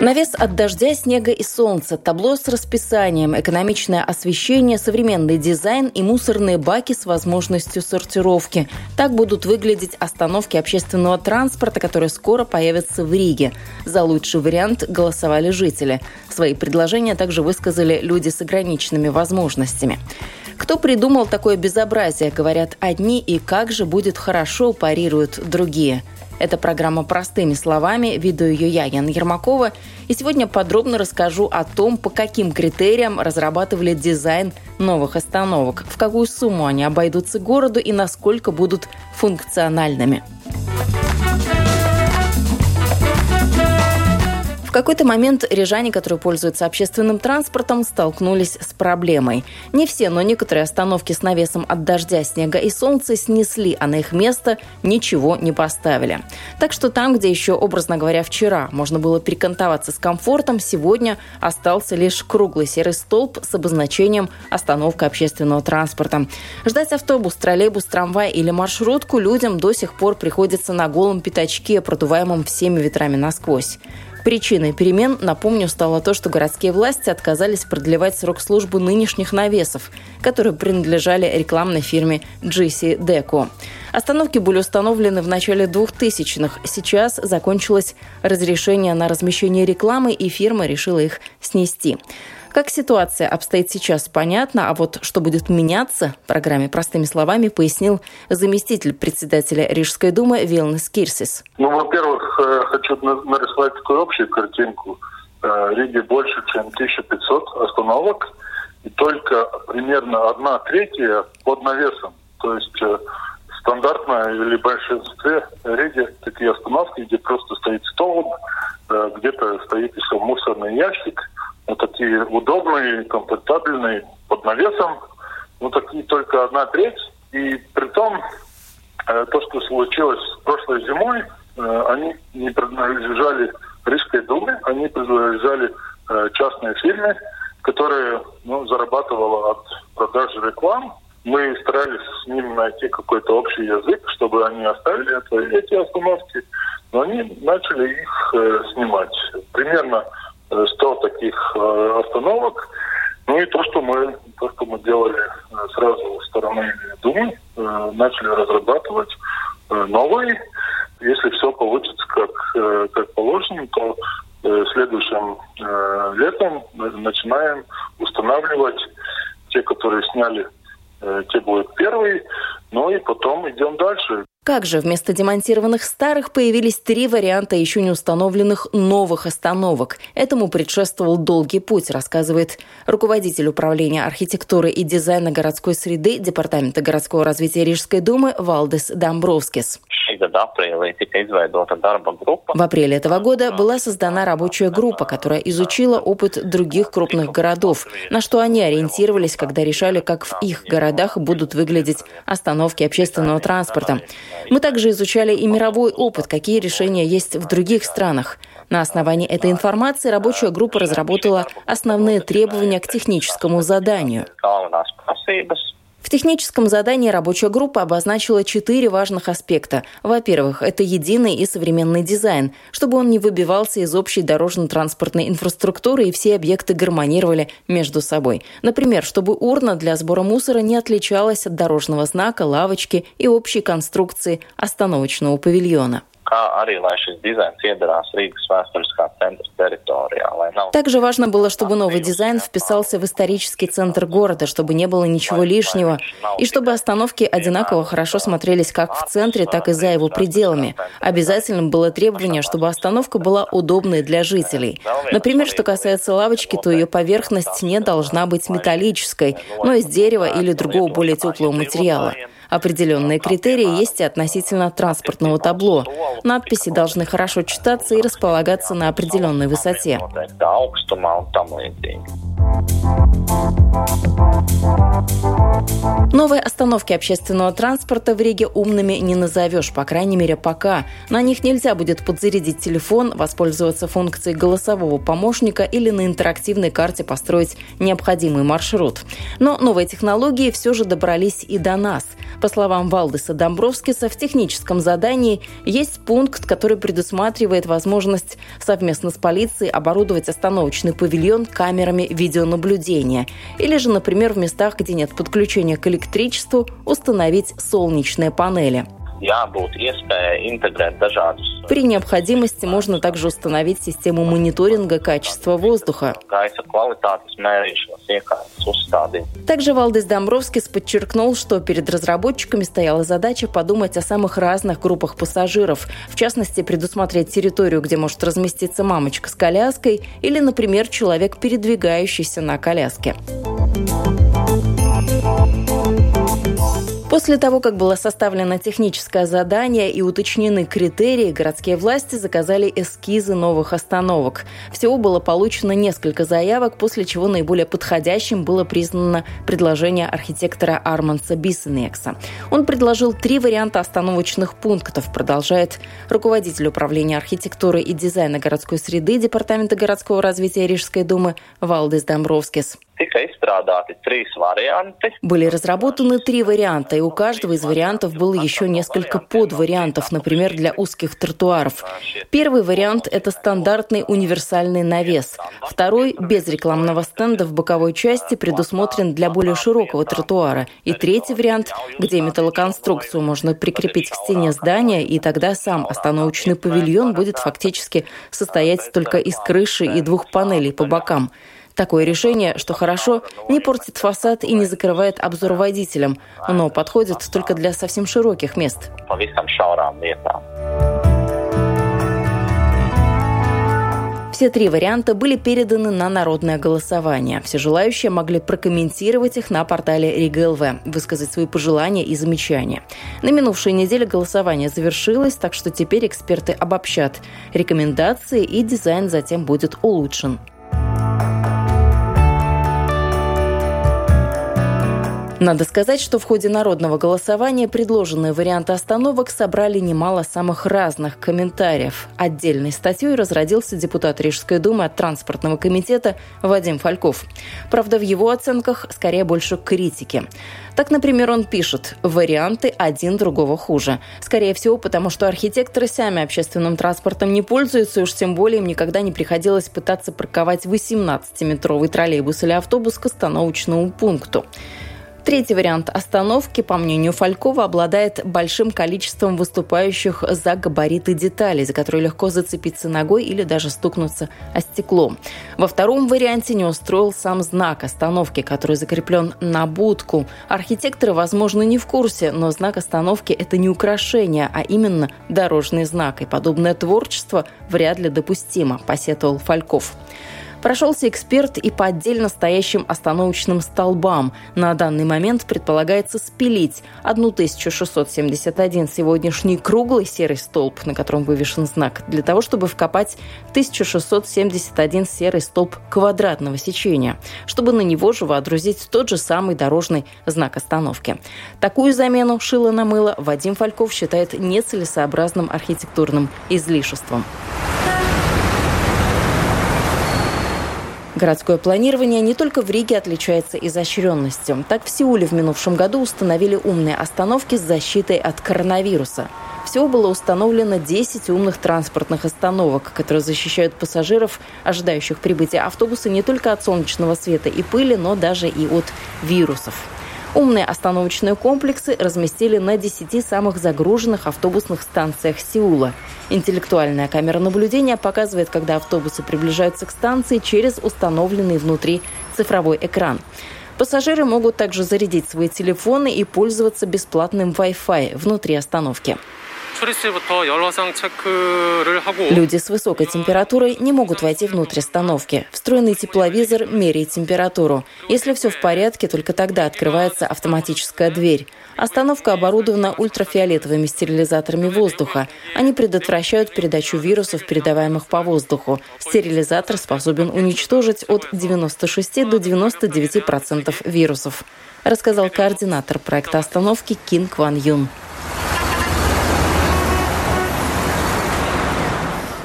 Навес от дождя, снега и солнца, табло с расписанием, экономичное освещение, современный дизайн и мусорные баки с возможностью сортировки. Так будут выглядеть остановки общественного транспорта, которые скоро появятся в Риге. За лучший вариант голосовали жители. Свои предложения также высказали люди с ограниченными возможностями. Кто придумал такое безобразие, говорят одни, и как же будет хорошо, парируют другие – это программа «Простыми словами». Веду ее я, Яна Ермакова. И сегодня подробно расскажу о том, по каким критериям разрабатывали дизайн новых остановок, в какую сумму они обойдутся городу и насколько будут функциональными. В какой-то момент рижане, которые пользуются общественным транспортом, столкнулись с проблемой. Не все, но некоторые остановки с навесом от дождя, снега и солнца снесли, а на их место ничего не поставили. Так что там, где еще, образно говоря, вчера можно было перекантоваться с комфортом, сегодня остался лишь круглый серый столб с обозначением «Остановка общественного транспорта». Ждать автобус, троллейбус, трамвай или маршрутку людям до сих пор приходится на голом пятачке, продуваемом всеми ветрами насквозь. Причиной перемен, напомню, стало то, что городские власти отказались продлевать срок службы нынешних навесов, которые принадлежали рекламной фирме GC Deco. Остановки были установлены в начале 2000-х. Сейчас закончилось разрешение на размещение рекламы, и фирма решила их снести. Как ситуация обстоит сейчас, понятно, а вот что будет меняться, в программе «Простыми словами» пояснил заместитель председателя Рижской думы Вилнес Кирсис. Ну, во-первых, э, хочу нарисовать такую общую картинку. Э, Риге больше, чем 1500 остановок, и только примерно одна третья под навесом. То есть э, стандартно или в большинстве Риги такие остановки, где просто стоит стол, где-то стоит еще мусорный ящик – ну, такие удобные, комфортабельные, под навесом. Ну, такие только одна треть. И при том, э, то, что случилось прошлой зимой, э, они не принадлежали Рижской думе, они принадлежали э, частной фирме, которая ну, зарабатывала от продажи реклам. Мы старались с ним найти какой-то общий язык, чтобы они оставили это, эти остановки, но они начали их э, снимать. Примерно 100 таких э, остановок. Ну и то, что мы, то, что мы делали э, сразу со стороны Думы, э, начали разрабатывать новые. Если все получится как, как положено, то следующим летом начинаем устанавливать те, которые сняли, те будут первые, ну и потом идем дальше. Как же вместо демонтированных старых появились три варианта еще не установленных новых остановок? Этому предшествовал долгий путь, рассказывает руководитель управления архитектуры и дизайна городской среды Департамента городского развития Рижской думы Валдес В апреле этого года была создана рабочая группа, которая изучила опыт других крупных городов, на что они ориентировались, когда решали, как в их городах будут выглядеть остановки общественного транспорта. Мы также изучали и мировой опыт, какие решения есть в других странах. На основании этой информации рабочая группа разработала основные требования к техническому заданию. В техническом задании рабочая группа обозначила четыре важных аспекта. Во-первых, это единый и современный дизайн, чтобы он не выбивался из общей дорожно-транспортной инфраструктуры и все объекты гармонировали между собой. Например, чтобы урна для сбора мусора не отличалась от дорожного знака, лавочки и общей конструкции остановочного павильона Также важно было, чтобы новый дизайн вписался в исторический центр города, чтобы не было ничего лишнего, и чтобы остановки одинаково хорошо смотрелись как в центре, так и за его пределами. Обязательным было требование, чтобы остановка была удобной для жителей. Например, что касается лавочки, то ее поверхность не должна быть металлической, но из дерева или другого более теплого материала. Определенные критерии есть и относительно транспортного табло. Надписи должны хорошо читаться и располагаться на определенной высоте. Новые остановки общественного транспорта в Риге умными не назовешь, по крайней мере пока. На них нельзя будет подзарядить телефон, воспользоваться функцией голосового помощника или на интерактивной карте построить необходимый маршрут. Но новые технологии все же добрались и до нас. По словам Валдеса Домбровскиса, в техническом задании есть пункт, который предусматривает возможность совместно с полицией оборудовать остановочный павильон камерами видеонаблюдения. Или же, например, в местах, где нет подключения к электричеству, установить солнечные панели jābūt iespēja integrēt dažādus. При необходимости можно также установить систему мониторинга качества воздуха. Также Валдис Домбровскис подчеркнул, что перед разработчиками стояла задача подумать о самых разных группах пассажиров, в частности, предусмотреть территорию, где может разместиться мамочка с коляской или, например, человек, передвигающийся на коляске. После того, как было составлено техническое задание и уточнены критерии, городские власти заказали эскизы новых остановок. Всего было получено несколько заявок, после чего наиболее подходящим было признано предложение архитектора Арманса Бисенекса. Он предложил три варианта остановочных пунктов, продолжает руководитель управления архитектуры и дизайна городской среды Департамента городского развития Рижской думы Валдис Домбровскис. Были разработаны три варианта, и у каждого из вариантов было еще несколько подвариантов, например, для узких тротуаров. Первый вариант – это стандартный универсальный навес. Второй – без рекламного стенда в боковой части предусмотрен для более широкого тротуара. И третий вариант, где металлоконструкцию можно прикрепить к стене здания, и тогда сам остановочный павильон будет фактически состоять только из крыши и двух панелей по бокам. Такое решение, что хорошо, не портит фасад и не закрывает обзор водителям, но подходит только для совсем широких мест. Все три варианта были переданы на народное голосование. Все желающие могли прокомментировать их на портале Рига ЛВ, высказать свои пожелания и замечания. На минувшей неделе голосование завершилось, так что теперь эксперты обобщат рекомендации и дизайн затем будет улучшен. Надо сказать, что в ходе народного голосования предложенные варианты остановок собрали немало самых разных комментариев. Отдельной статьей разродился депутат Рижской думы от транспортного комитета Вадим Фальков. Правда, в его оценках скорее больше критики. Так, например, он пишет, варианты один другого хуже. Скорее всего, потому что архитекторы сами общественным транспортом не пользуются, и уж тем более им никогда не приходилось пытаться парковать 18-метровый троллейбус или автобус к остановочному пункту. Третий вариант остановки, по мнению Фалькова, обладает большим количеством выступающих за габариты деталей, за которые легко зацепиться ногой или даже стукнуться о стекло. Во втором варианте не устроил сам знак остановки, который закреплен на будку. Архитекторы, возможно, не в курсе, но знак остановки – это не украшение, а именно дорожный знак. И подобное творчество вряд ли допустимо, посетовал Фальков. Прошелся эксперт и по отдельно стоящим остановочным столбам. На данный момент предполагается спилить 1671 сегодняшний круглый серый столб, на котором вывешен знак, для того, чтобы вкопать 1671 серый столб квадратного сечения, чтобы на него же водрузить тот же самый дорожный знак остановки. Такую замену шило на мыло Вадим Фальков считает нецелесообразным архитектурным излишеством. Городское планирование не только в Риге отличается изощренностью. Так в Сеуле в минувшем году установили умные остановки с защитой от коронавируса. Всего было установлено 10 умных транспортных остановок, которые защищают пассажиров, ожидающих прибытия автобуса не только от солнечного света и пыли, но даже и от вирусов. Умные остановочные комплексы разместили на 10 самых загруженных автобусных станциях Сеула. Интеллектуальная камера наблюдения показывает, когда автобусы приближаются к станции через установленный внутри цифровой экран. Пассажиры могут также зарядить свои телефоны и пользоваться бесплатным Wi-Fi внутри остановки. Люди с высокой температурой не могут войти внутрь остановки. Встроенный тепловизор меряет температуру. Если все в порядке, только тогда открывается автоматическая дверь. Остановка оборудована ультрафиолетовыми стерилизаторами воздуха. Они предотвращают передачу вирусов, передаваемых по воздуху. Стерилизатор способен уничтожить от 96 до 99% процентов вирусов, рассказал координатор проекта остановки Кин Кван Юн.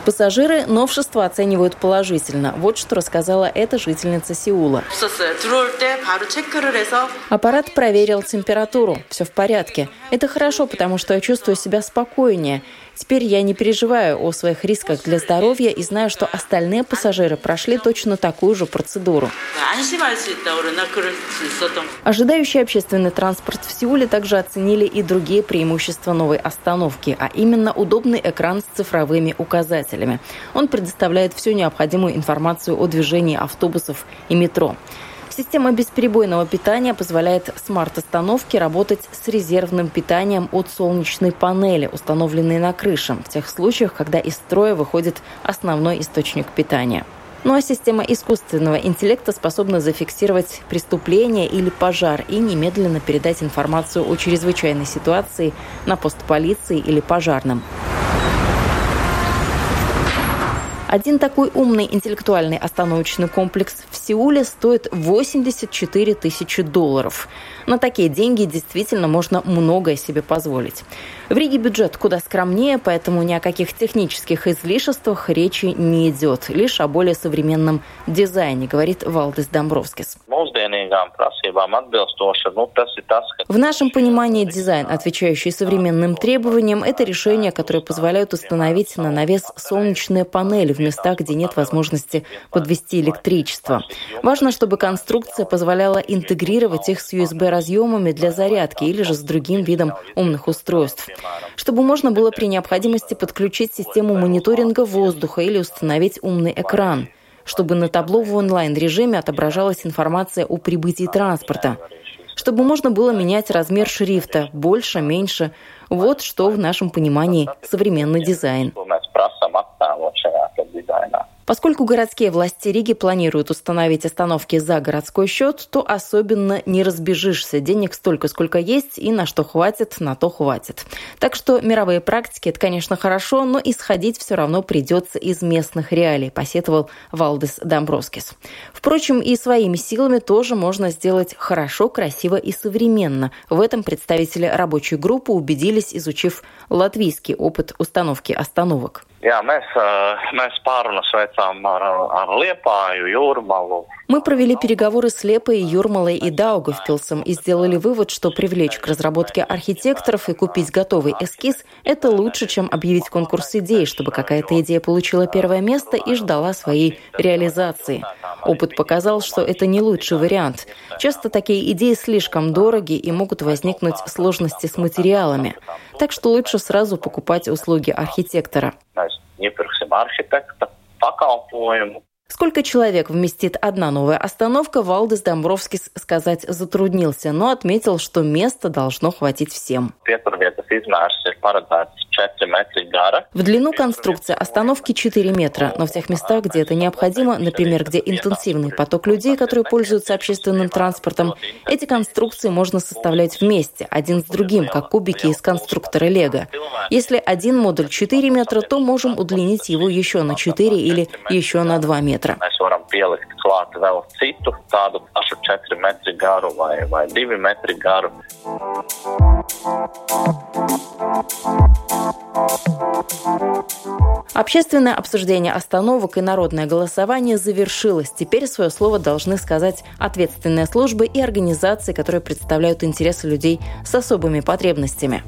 Пассажиры новшество оценивают положительно. Вот что рассказала эта жительница Сеула. Аппарат проверил температуру. Все в порядке. Это хорошо, потому что я чувствую себя спокойнее. Теперь я не переживаю о своих рисках для здоровья и знаю, что остальные пассажиры прошли точно такую же процедуру. Ожидающий общественный транспорт в Сеуле также оценили и другие преимущества новой остановки, а именно удобный экран с цифровыми указателями. Он предоставляет всю необходимую информацию о движении автобусов и метро. Система бесперебойного питания позволяет смарт-остановке работать с резервным питанием от солнечной панели, установленной на крыше, в тех случаях, когда из строя выходит основной источник питания. Ну а система искусственного интеллекта способна зафиксировать преступление или пожар и немедленно передать информацию о чрезвычайной ситуации на пост полиции или пожарным. Один такой умный интеллектуальный остановочный комплекс в Сеуле стоит 84 тысячи долларов. На такие деньги действительно можно многое себе позволить. В Риге бюджет куда скромнее, поэтому ни о каких технических излишествах речи не идет, лишь о более современном дизайне, говорит Валдис Домбровскис. В нашем понимании дизайн, отвечающий современным требованиям, это решения, которые позволяют установить на навес солнечные панели в местах, где нет возможности подвести электричество. Важно, чтобы конструкция позволяла интегрировать их с USB-разъемами для зарядки или же с другим видом умных устройств чтобы можно было при необходимости подключить систему мониторинга воздуха или установить умный экран, чтобы на табло в онлайн-режиме отображалась информация о прибытии транспорта, чтобы можно было менять размер шрифта больше, меньше. Вот что в нашем понимании современный дизайн. Поскольку городские власти Риги планируют установить остановки за городской счет, то особенно не разбежишься. Денег столько, сколько есть, и на что хватит, на то хватит. Так что мировые практики – это, конечно, хорошо, но исходить все равно придется из местных реалий, посетовал Валдес Домбровскис. Впрочем, и своими силами тоже можно сделать хорошо, красиво и современно. В этом представители рабочей группы убедились, изучив латвийский опыт установки остановок. Jā, mēs, mēs pārunas veicām ar, ar Liepāju, Jūrmalu, Мы провели переговоры с Лепой, Юрмалой и Даугавпилсом и сделали вывод, что привлечь к разработке архитекторов и купить готовый эскиз – это лучше, чем объявить конкурс идей, чтобы какая-то идея получила первое место и ждала своей реализации. Опыт показал, что это не лучший вариант. Часто такие идеи слишком дороги и могут возникнуть сложности с материалами. Так что лучше сразу покупать услуги архитектора. Сколько человек вместит одна новая остановка, Валдес Домбровский сказать затруднился, но отметил, что места должно хватить всем. В длину конструкция остановки 4 метра, но в тех местах, где это необходимо, например, где интенсивный поток людей, которые пользуются общественным транспортом, эти конструкции можно составлять вместе, один с другим, как кубики из конструктора Лего. Если один модуль 4 метра, то можем удлинить его еще на 4 или еще на 2 метра klāt vēl citu tādu pašu 4 metru garu vai, vai 2 metru garu. Общественное обсуждение остановок и народное голосование завершилось. Теперь свое слово должны сказать ответственные службы и организации, которые представляют интересы людей с особыми потребностями.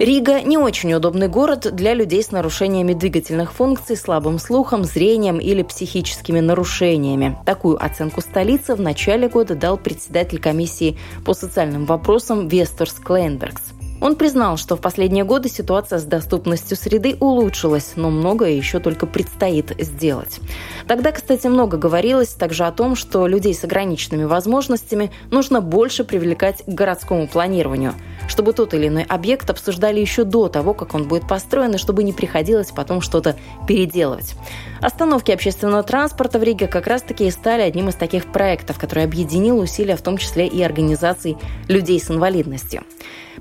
Рига – не очень удобный город для людей с нарушениями двигательных функций, слабым слухом, зрением или психическими нарушениями. Такую оценку столицы в начале года дал председатель комиссии по социальным вопросам Виестурс Клейнбергс. Он признал, что в последние годы ситуация с доступностью среды улучшилась, но многое еще только предстоит сделать. Тогда, кстати, много говорилось также о том, что людей с ограниченными возможностями нужно больше привлекать к городскому планированию, чтобы тот или иной объект обсуждали еще до того, как он будет построен, и чтобы не приходилось потом что-то переделывать. Остановки общественного транспорта в Риге как раз-таки и стали одним из таких проектов, который объединил усилия в том числе и организаций людей с инвалидностью.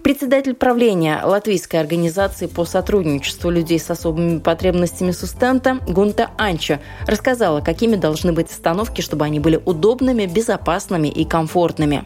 Председатель правления Латвийской организации по сотрудничеству людей с особыми потребностями Сустента Гунта Анча рассказала, какими должны быть остановки, чтобы они были удобными, безопасными и комфортными.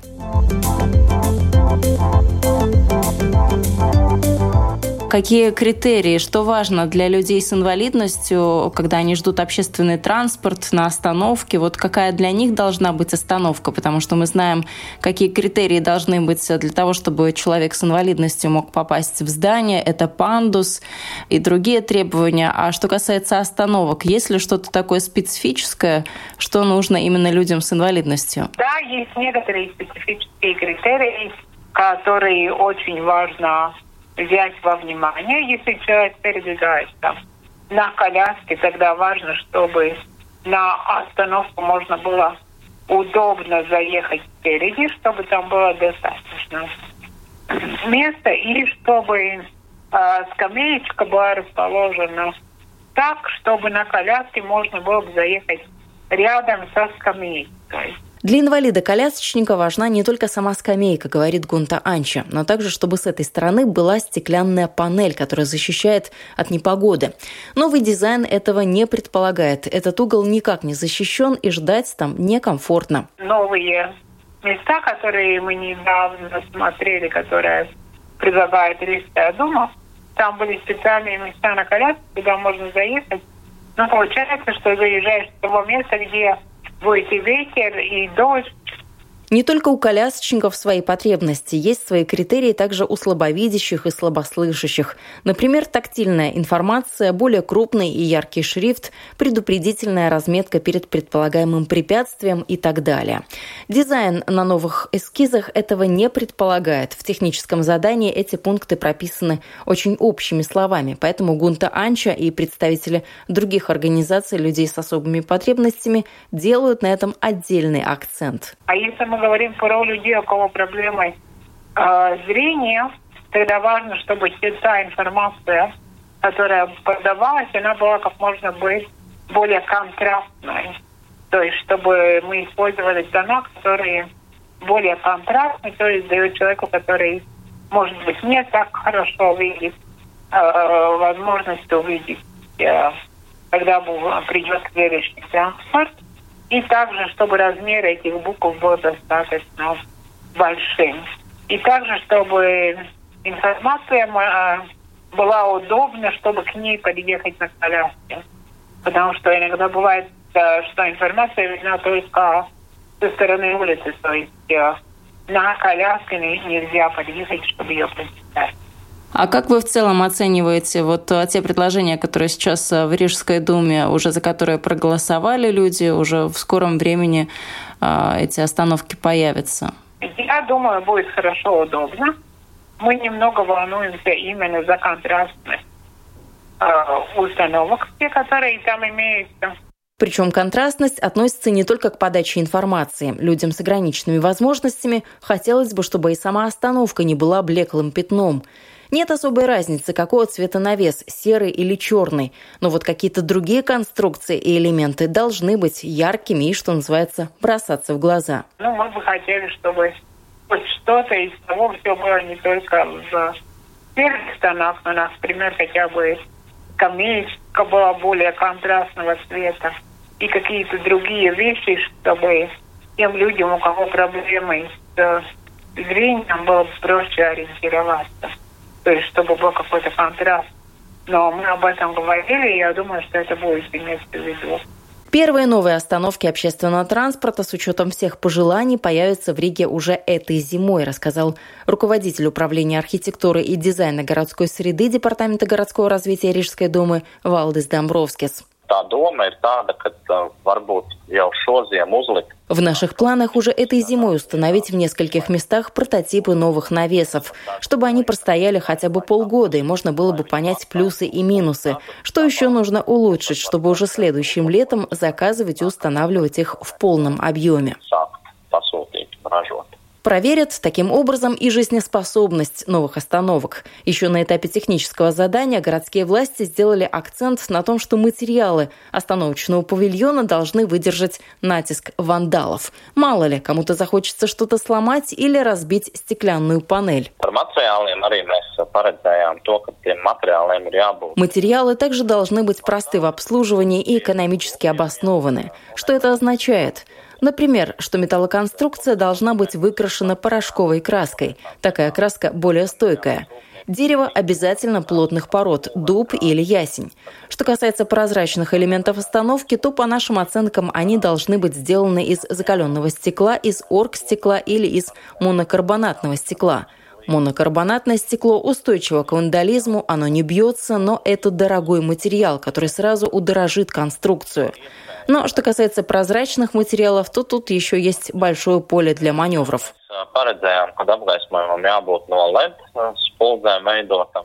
Какие критерии, что важно для людей с инвалидностью, когда они ждут общественный транспорт на остановке? Вот какая для них должна быть остановка? Потому что мы знаем, какие критерии должны быть для того, чтобы человек с инвалидностью мог попасть в здание. Это пандус и другие требования. А что касается остановок, есть ли что-то такое специфическое, что нужно именно людям с инвалидностью? Да, есть некоторые специфические критерии, которые очень важно взять во внимание, если человек передвигается на коляске, тогда важно, чтобы на остановку можно было удобно заехать впереди, чтобы там было достаточно места и чтобы э, скамеечка была расположена так, чтобы на коляске можно было бы заехать рядом со скамейкой. Для инвалида-колясочника важна не только сама скамейка, говорит Гунта Анча, но также, чтобы с этой стороны была стеклянная панель, которая защищает от непогоды. Новый дизайн этого не предполагает. Этот угол никак не защищен и ждать там некомфортно. Новые места, которые мы недавно смотрели, которые предлагает Рижская дума, там были специальные места на коляске, куда можно заехать. Но получается, что заезжаешь с того места, где будет и ветер, и дождь, не только у колясочников свои потребности, есть свои критерии также у слабовидящих и слабослышащих. Например, тактильная информация, более крупный и яркий шрифт, предупредительная разметка перед предполагаемым препятствием и так далее. Дизайн на новых эскизах этого не предполагает. В техническом задании эти пункты прописаны очень общими словами, поэтому Гунта Анча и представители других организаций людей с особыми потребностями делают на этом отдельный акцент. А если говорим про людей, у кого проблемы э, зрения, тогда важно, чтобы та информация, которая подавалась, она была как можно быть более контрастной. То есть, чтобы мы использовали тона, которые более контрастны, то есть дают человеку, который, может быть, не так хорошо видит, э, возможность увидеть, э, когда придет следующий транспорт. И также, чтобы размер этих букв был достаточно большим. И также, чтобы информация а, была удобна, чтобы к ней подъехать на коляске. Потому что иногда бывает, что информация видна только со стороны улицы. То есть э, на коляске нельзя подъехать, чтобы ее прочитать. А как вы в целом оцениваете вот э, те предложения, которые сейчас э, в Рижской думе, уже за которые проголосовали люди, уже в скором времени э, эти остановки появятся? Я думаю, будет хорошо, удобно. Мы немного волнуемся именно за контрастность э, установок, те, которые там имеются. Причем контрастность относится не только к подаче информации. Людям с ограниченными возможностями хотелось бы, чтобы и сама остановка не была блеклым пятном. Нет особой разницы, какого цвета навес, серый или черный, но вот какие-то другие конструкции и элементы должны быть яркими и, что называется, бросаться в глаза. Ну, мы бы хотели, чтобы хоть что-то из того все было не только в серых тонах, но, например, хотя бы скамеечка была более контрастного цвета и какие-то другие вещи, чтобы тем людям, у кого проблемы с зрением, было проще ориентироваться то есть чтобы был какой-то контраст. Но мы об этом говорили, и я думаю, что это будет иметься в виду. Первые новые остановки общественного транспорта с учетом всех пожеланий появятся в Риге уже этой зимой, рассказал руководитель управления архитектуры и дизайна городской среды Департамента городского развития Рижской думы Валдис Домбровскис. Tā doma ir tāda, ka varbūt jau šo ziemu uzlikt в наших планах уже этой зимой установить в нескольких местах прототипы новых навесов, чтобы они простояли хотя бы полгода и можно было бы понять плюсы и минусы. Что еще нужно улучшить, чтобы уже следующим летом заказывать и устанавливать их в полном объеме? Проверят таким образом и жизнеспособность новых остановок. Еще на этапе технического задания городские власти сделали акцент на том, что материалы остановочного павильона должны выдержать натиск вандалов. Мало ли, кому-то захочется что-то сломать или разбить стеклянную панель. Материалы также должны быть просты в обслуживании и экономически обоснованы. Что это означает? Например, что металлоконструкция должна быть выкрашена порошковой краской. Такая краска более стойкая. Дерево обязательно плотных пород – дуб или ясень. Что касается прозрачных элементов остановки, то по нашим оценкам они должны быть сделаны из закаленного стекла, из оргстекла или из монокарбонатного стекла. Монокарбонатное стекло устойчиво к вандализму, оно не бьется, но это дорогой материал, который сразу удорожит конструкцию. Но что касается прозрачных материалов, то тут еще есть большое поле для маневров.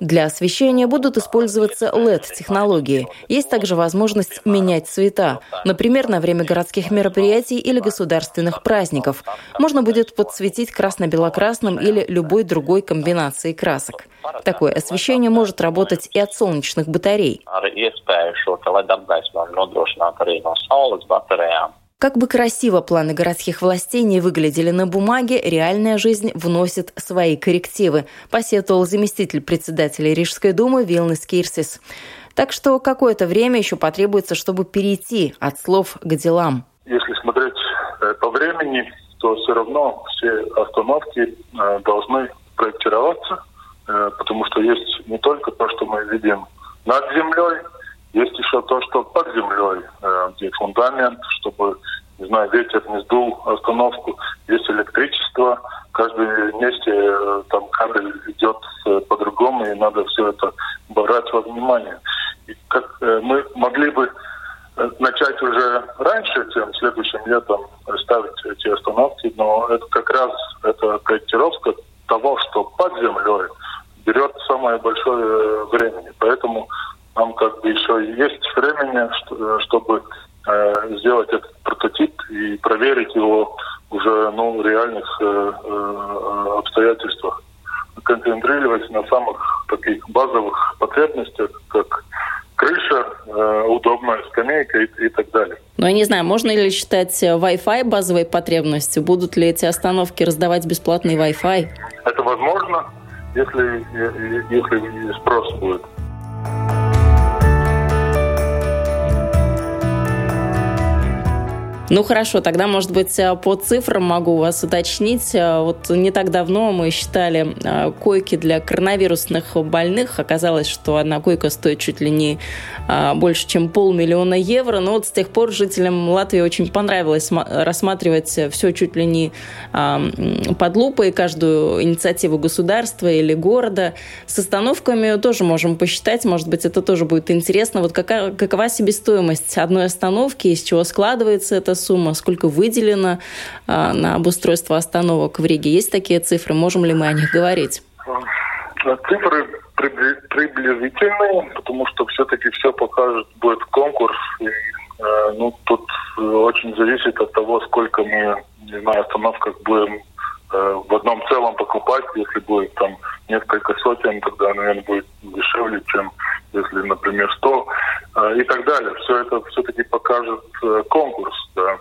Для освещения будут использоваться LED-технологии. Есть также возможность менять цвета. Например, на время городских мероприятий или государственных праздников. Можно будет подсветить красно-белокрасным или любой другой комбинацией красок. Такое освещение может работать и от солнечных батарей. Как бы красиво планы городских властей не выглядели на бумаге, реальная жизнь вносит свои коррективы, посетовал заместитель председателя Рижской думы Вилнес Кирсис. Так что какое-то время еще потребуется, чтобы перейти от слов к делам. Если смотреть э, по времени, то все равно все остановки э, должны проектироваться, э, потому что есть не только то, что мы видим над землей, есть еще то, что под землей, э, где фундамент, чтобы, не знаю, ветер не сдул остановку. Есть электричество, в каждом месте э, там кабель идет э, по-другому, и надо все это брать во внимание. И как мы могли бы начать уже раньше, чем следующим летом ставить эти остановки, но это как раз это проектировка того, что под землей берет самое большое времени. Поэтому нам как бы еще есть времени, чтобы э, сделать этот прототип и проверить его уже ну, в реальных э, э, обстоятельствах. Концентрировать на самых таких базовых потребностях, как крыша, э, удобная скамейка и, и так далее. Ну, я не знаю, можно ли считать Wi-Fi базовой потребностью? Будут ли эти остановки раздавать бесплатный Wi-Fi? Это возможно, если, если спрос будет. Ну хорошо, тогда, может быть, э, по цифрам могу вас уточнить. Э, вот не так давно мы считали э, койки для коронавирусных больных. Оказалось, что одна койка стоит чуть ли не больше, чем полмиллиона евро. Но вот с тех пор жителям Латвии очень понравилось рассматривать все чуть ли не под лупой, каждую инициативу государства или города. С остановками тоже можем посчитать, может быть, это тоже будет интересно. Вот какая, какова себестоимость одной остановки, из чего складывается эта сумма, сколько выделено а, на обустройство остановок в Риге? Есть такие цифры? Можем ли мы о них говорить? Цифры приблизительные, потому что все-таки все покажет, будет конкурс. И, э, ну, тут очень зависит от того, сколько мы знаю, остановках будем э, в одном целом покупать. Если будет там несколько сотен, тогда, наверное, будет дешевле, чем если, например, 100 э, и так далее. Все это все-таки покажет э, конкурс. Да.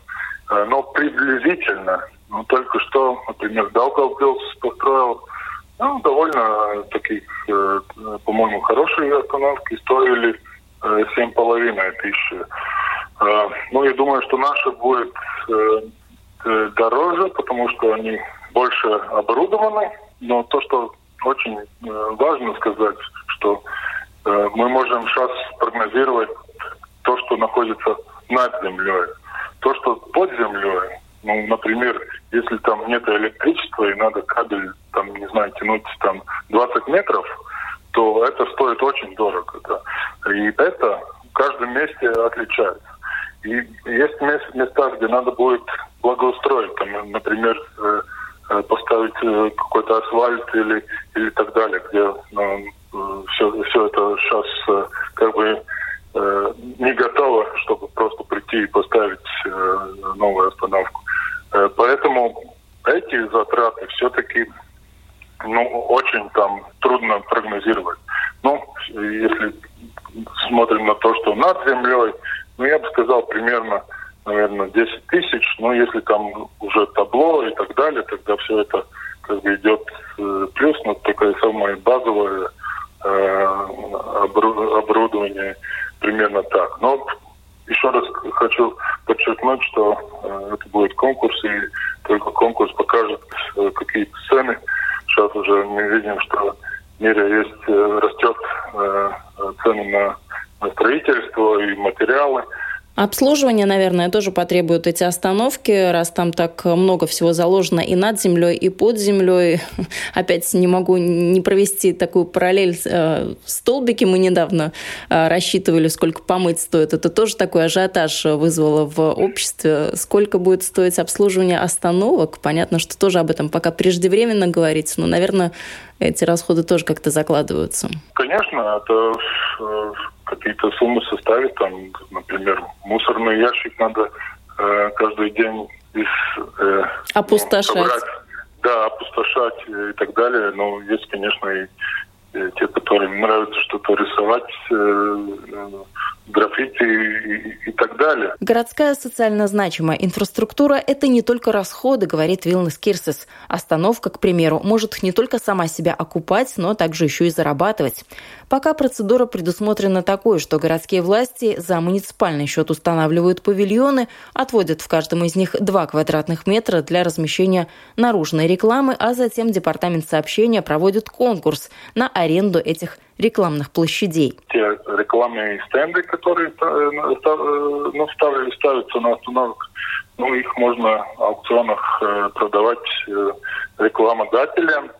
Э, но приблизительно, ну, только что, например, Даугавпилс построил ну, довольно таких, по-моему, хорошие остановки, стоили семь половиной тысячи. Ну, я думаю, что наши будет дороже, потому что они больше оборудованы. Но то, что очень важно сказать, что мы можем сейчас прогнозировать то, что находится над землей. То, что под землей, ну, например, если там нет электричества и надо кабель, там, не знаю, тянуть там 20 метров, то это стоит очень дорого. Да. И это в каждом месте отличаются. И есть места, где надо будет благоустроить, там, например, э, э, поставить э, какой-то асфальт или, или так далее, где все, все это сейчас как бы не готово, чтобы просто прийти и поставить новую остановку. Поэтому эти затраты все-таки ну, очень там трудно прогнозировать. Ну, если смотрим на то, что над землей, ну, я бы сказал, примерно, наверное, 10 тысяч. Но если там уже табло и так далее, тогда все это как бы идет э, плюс, но такое самое базовое э, оборудование примерно так. Но еще раз хочу подчеркнуть, что э, это будет конкурс, и только конкурс покажет, э, какие цены. Сейчас уже мы видим, что в мире есть, э, растет э, цены на строительство и материалы. Обслуживание, наверное, тоже потребуют эти остановки, раз там так много всего заложено и над землей, и под землей. Опять не могу не провести такую параллель. Э, столбики мы недавно э, рассчитывали, сколько помыть стоит. Это тоже такой ажиотаж вызвало в обществе. Сколько будет стоить обслуживание остановок? Понятно, что тоже об этом пока преждевременно говорить, но, наверное, эти расходы тоже как-то закладываются. Конечно, это э, какие-то суммы составить, там, например, мусорный ящик надо э, каждый день из... Э, опустошать. Ну, собрать, да, опустошать и так далее. Но есть, конечно, и, и те, которым нравится что-то рисовать, э, э граффити и, и так далее. Городская социально значимая инфраструктура – это не только расходы, говорит Вилнес Кирсес. Остановка, к примеру, может не только сама себя окупать, но также еще и зарабатывать. Пока процедура предусмотрена такой, что городские власти за муниципальный счет устанавливают павильоны, отводят в каждом из них 2 квадратных метра для размещения наружной рекламы, а затем Департамент сообщения проводит конкурс на аренду этих рекламных площадей. Те рекламные стенды, которые э, э, ну, ставили, ставятся на остановках, ну, их можно в аукционах э, продавать рекламодателям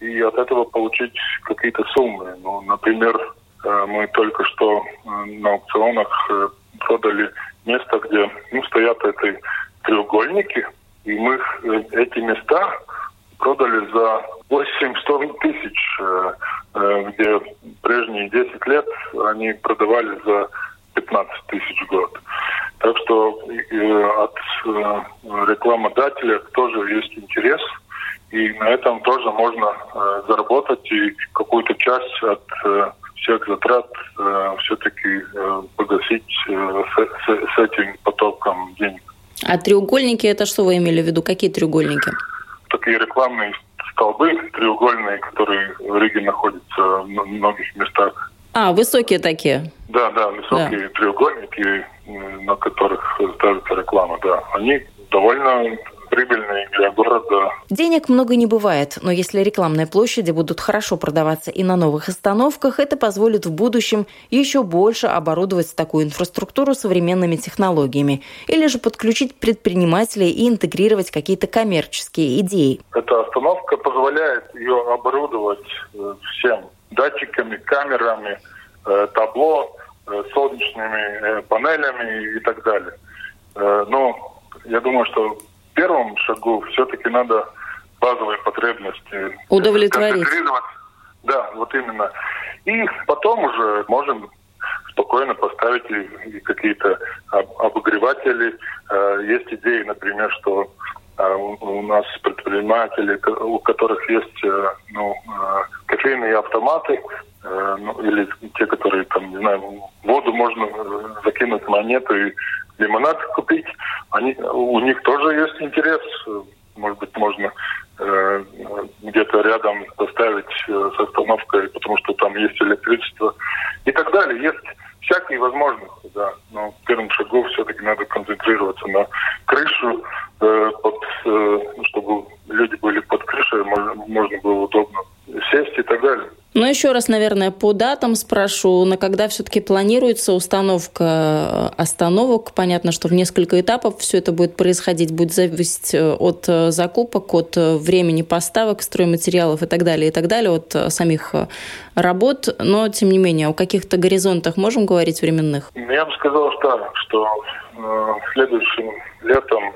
и от этого получить какие-то суммы. Ну, например, мы только что на аукционах продали место, где ну, стоят эти треугольники, и мы эти места продали за 800 тысяч, э, э, где прежние 10 лет они продавали за 15 тысяч в год. Так что от э, рекламодателя тоже есть интерес, и на этом тоже можно заработать и какую-то часть от всех затрат все-таки погасить с, с этим потоком денег. А треугольники это что вы имели в виду? Какие треугольники? Такие рекламные столбы треугольные, которые в Риге находятся в многих местах. А, высокие такие? Да, да, высокие да. треугольники, на которых ставится реклама, да. Они довольно прибыльные для города. Денег много не бывает, но если рекламные площади будут хорошо продаваться и на новых остановках, это позволит в будущем еще больше оборудовать такую инфраструктуру современными технологиями или же подключить предпринимателей и интегрировать какие-то коммерческие идеи. Эта остановка позволяет ее оборудовать э, всем датчиками, камерами, э, табло, э, солнечными панелями и так далее. Но я думаю, что первом шагу все-таки надо базовые потребности удовлетворить. Да, вот именно. И потом уже можем спокойно поставить и, и какие-то обогреватели. Э, есть идеи, например, что э, у нас предприниматели, у которых есть э, ну, кофейные автоматы, ну, или те, которые там, не знаю, воду можно закинуть монету и лимонад купить. Они, у них тоже есть интерес. Может быть, можно э, где-то рядом поставить э, с остановкой, потому что там есть электричество и так далее. Есть всякие возможности, да. Но в первом шагу все-таки надо концентрироваться на крышу, э, под, э, чтобы люди были под крышей, можно, можно было удобно сесть и так далее. Но еще раз, наверное, по датам спрошу, на когда все-таки планируется установка э, остановок? Понятно, что в несколько этапов все это будет происходить, будет зависеть э, от э, закупок, от времени поставок стройматериалов и так далее, и так далее, от самих работ. Но, тем не менее, о каких-то горизонтах можем говорить временных? Я бы сказал, что, что э, следующим летом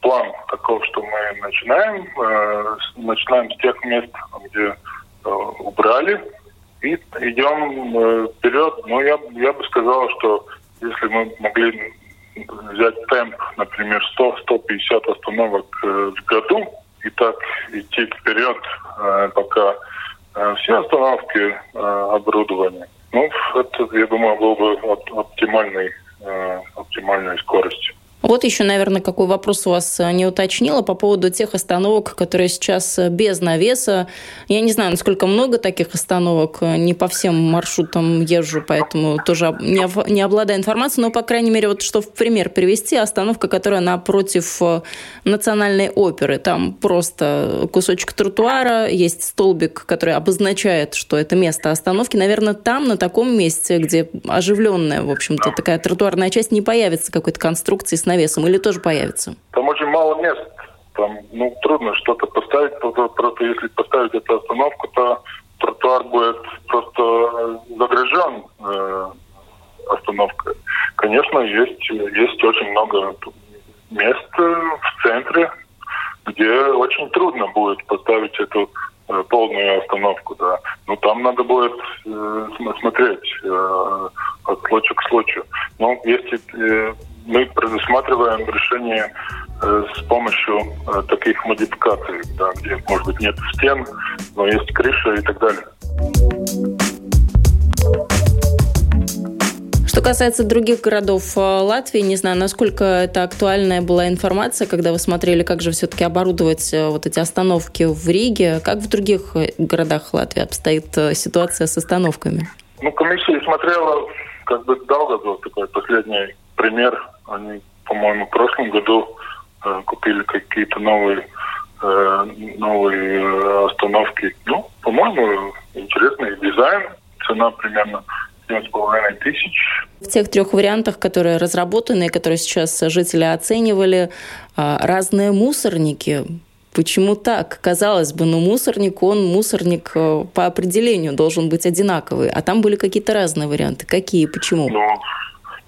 план таков, что мы начинаем, э, начинаем с тех мест, где убрали и идем э, вперед. Ну, я, я бы сказал, что если мы могли взять темп, например, 100-150 остановок э, в году, и так идти вперед, пока все остановки оборудования, ну, это, я думаю, был бы оптимальной, оптимальной скоростью. Вот еще, наверное, какой вопрос у вас э, не уточнила по поводу тех остановок, которые сейчас э, без навеса. Я не знаю, насколько много таких остановок, э, не по всем маршрутам езжу, поэтому тоже не, не обладаю информацией, но, по крайней мере, вот что в пример привести, остановка, которая напротив национальной оперы. Там просто кусочек тротуара, есть столбик, который обозначает, что это место остановки. Наверное, там, на таком месте, где оживленная, в общем-то, такая тротуарная часть, не появится какой-то конструкции с навесом или тоже появится? Там очень мало мест. Там, ну, трудно что-то поставить. Просто, просто если поставить эту остановку, то тротуар будет просто загряжен э, остановкой. Конечно, есть, есть очень много мест в центре, где очень трудно будет поставить эту э, полную остановку, да. Но там надо будет э, смотреть э, от случая к случаю. Но если э, мы предусматриваем решение э, с помощью э, таких модификаций, да, где, может быть, нет стен, но есть крыша и так далее. Что касается других городов э, Латвии, не знаю, насколько это актуальная была информация, когда вы смотрели, как же все-таки оборудовать вот эти остановки в Риге. Как в других городах Латвии обстоит ситуация с остановками? Ну, комиссия смотрела, как бы долго был такой последний пример. Они, по-моему, в прошлом году э, купили какие-то новые э, новые э, остановки. Ну, по-моему, интересный дизайн. Цена примерно 7,5 тысяч. В тех трех вариантах, которые разработаны, которые сейчас жители оценивали, а, разные мусорники. Почему так? Казалось бы, ну мусорник, он мусорник э, по определению должен быть одинаковый, а там были какие-то разные варианты. Какие, почему? Ну,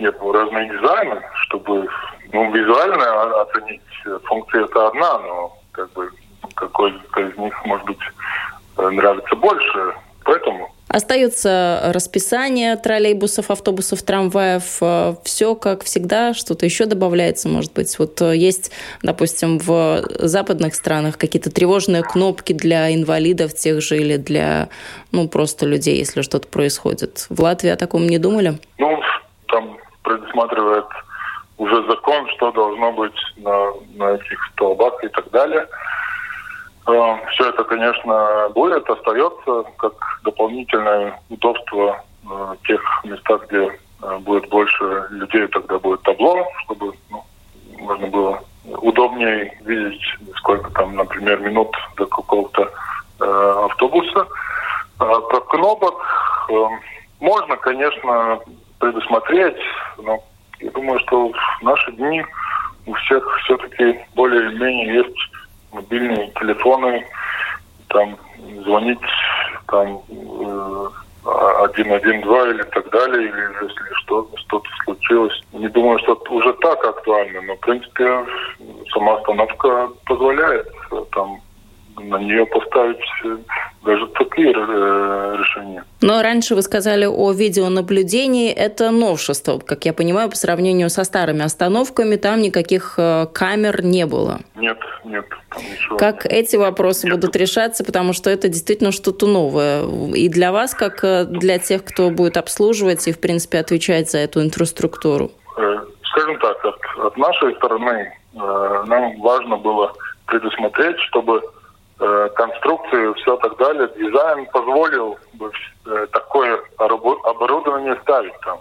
нет, разные дизайны, чтобы ну, визуально оценить функцию это одна, но как бы какой-то из них, может быть, нравится больше. Поэтому Остается расписание троллейбусов, автобусов, трамваев. Э, Все как всегда, что-то еще добавляется, может быть. Вот э, есть, допустим, в западных странах какие-то тревожные кнопки для инвалидов тех же или для, ну, просто людей, если что-то происходит. В Латвии о таком не думали? Ну, там предусматривает уже закон, что должно быть на, на этих столбах и так далее. Э, Все это, конечно, будет, остается как дополнительное удобство э, тех местах, где э, будет больше людей, тогда будет табло, чтобы ну, можно было удобнее видеть, сколько там, например, минут до какого-то э, автобуса. А про кнопок э, можно, конечно, предусмотреть. Но я думаю, что в наши дни у всех все-таки более-менее есть мобильные телефоны, там звонить там э, 112 или так далее, или если что, что-то случилось. Не думаю, что это уже так актуально, но в принципе сама остановка позволяет там на нее поставить э, даже такие э, решения. Но раньше вы сказали о видеонаблюдении. Это новшество, как я понимаю, по сравнению со старыми остановками. Там никаких э, камер не было. Нет, нет. Как эти вопросы нет. будут решаться, потому что это действительно что-то новое. И для вас, как для тех, кто будет обслуживать и, в принципе, отвечать за эту инфраструктуру? Скажем так, от, от нашей стороны нам важно было предусмотреть, чтобы Э, конструкцию, все так далее. Дизайн позволил бы э, такое оборудование ставить там.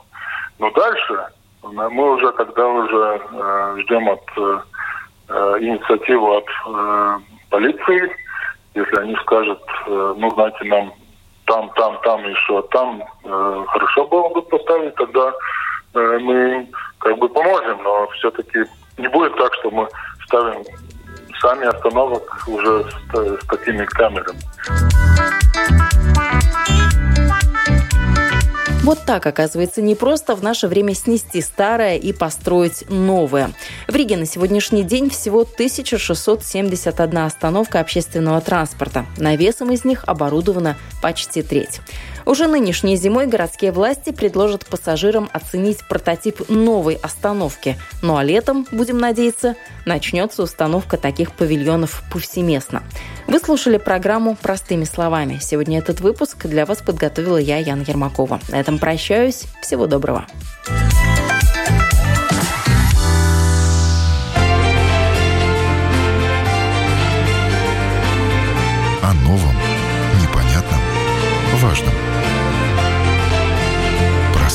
Но дальше мы уже, когда уже э, ждем от инициативу от полиции, если они скажут, ну, знаете, нам там, там, там еще, там э, хорошо было бы поставить, тогда э, мы как бы поможем, но все-таки не будет так, что мы ставим сами остановок уже с, с такими камерами. Вот так, оказывается, не просто в наше время снести старое и построить новое. В Риге на сегодняшний день всего 1671 остановка общественного транспорта. Навесом из них оборудована почти треть. Уже нынешней зимой городские власти предложат пассажирам оценить прототип новой остановки. Ну а летом, будем надеяться, начнется установка таких павильонов повсеместно. Вы слушали программу «Простыми словами». Сегодня этот выпуск для вас подготовила я, Яна Ермакова. На этом прощаюсь. Всего доброго. О новом, непонятном, важном.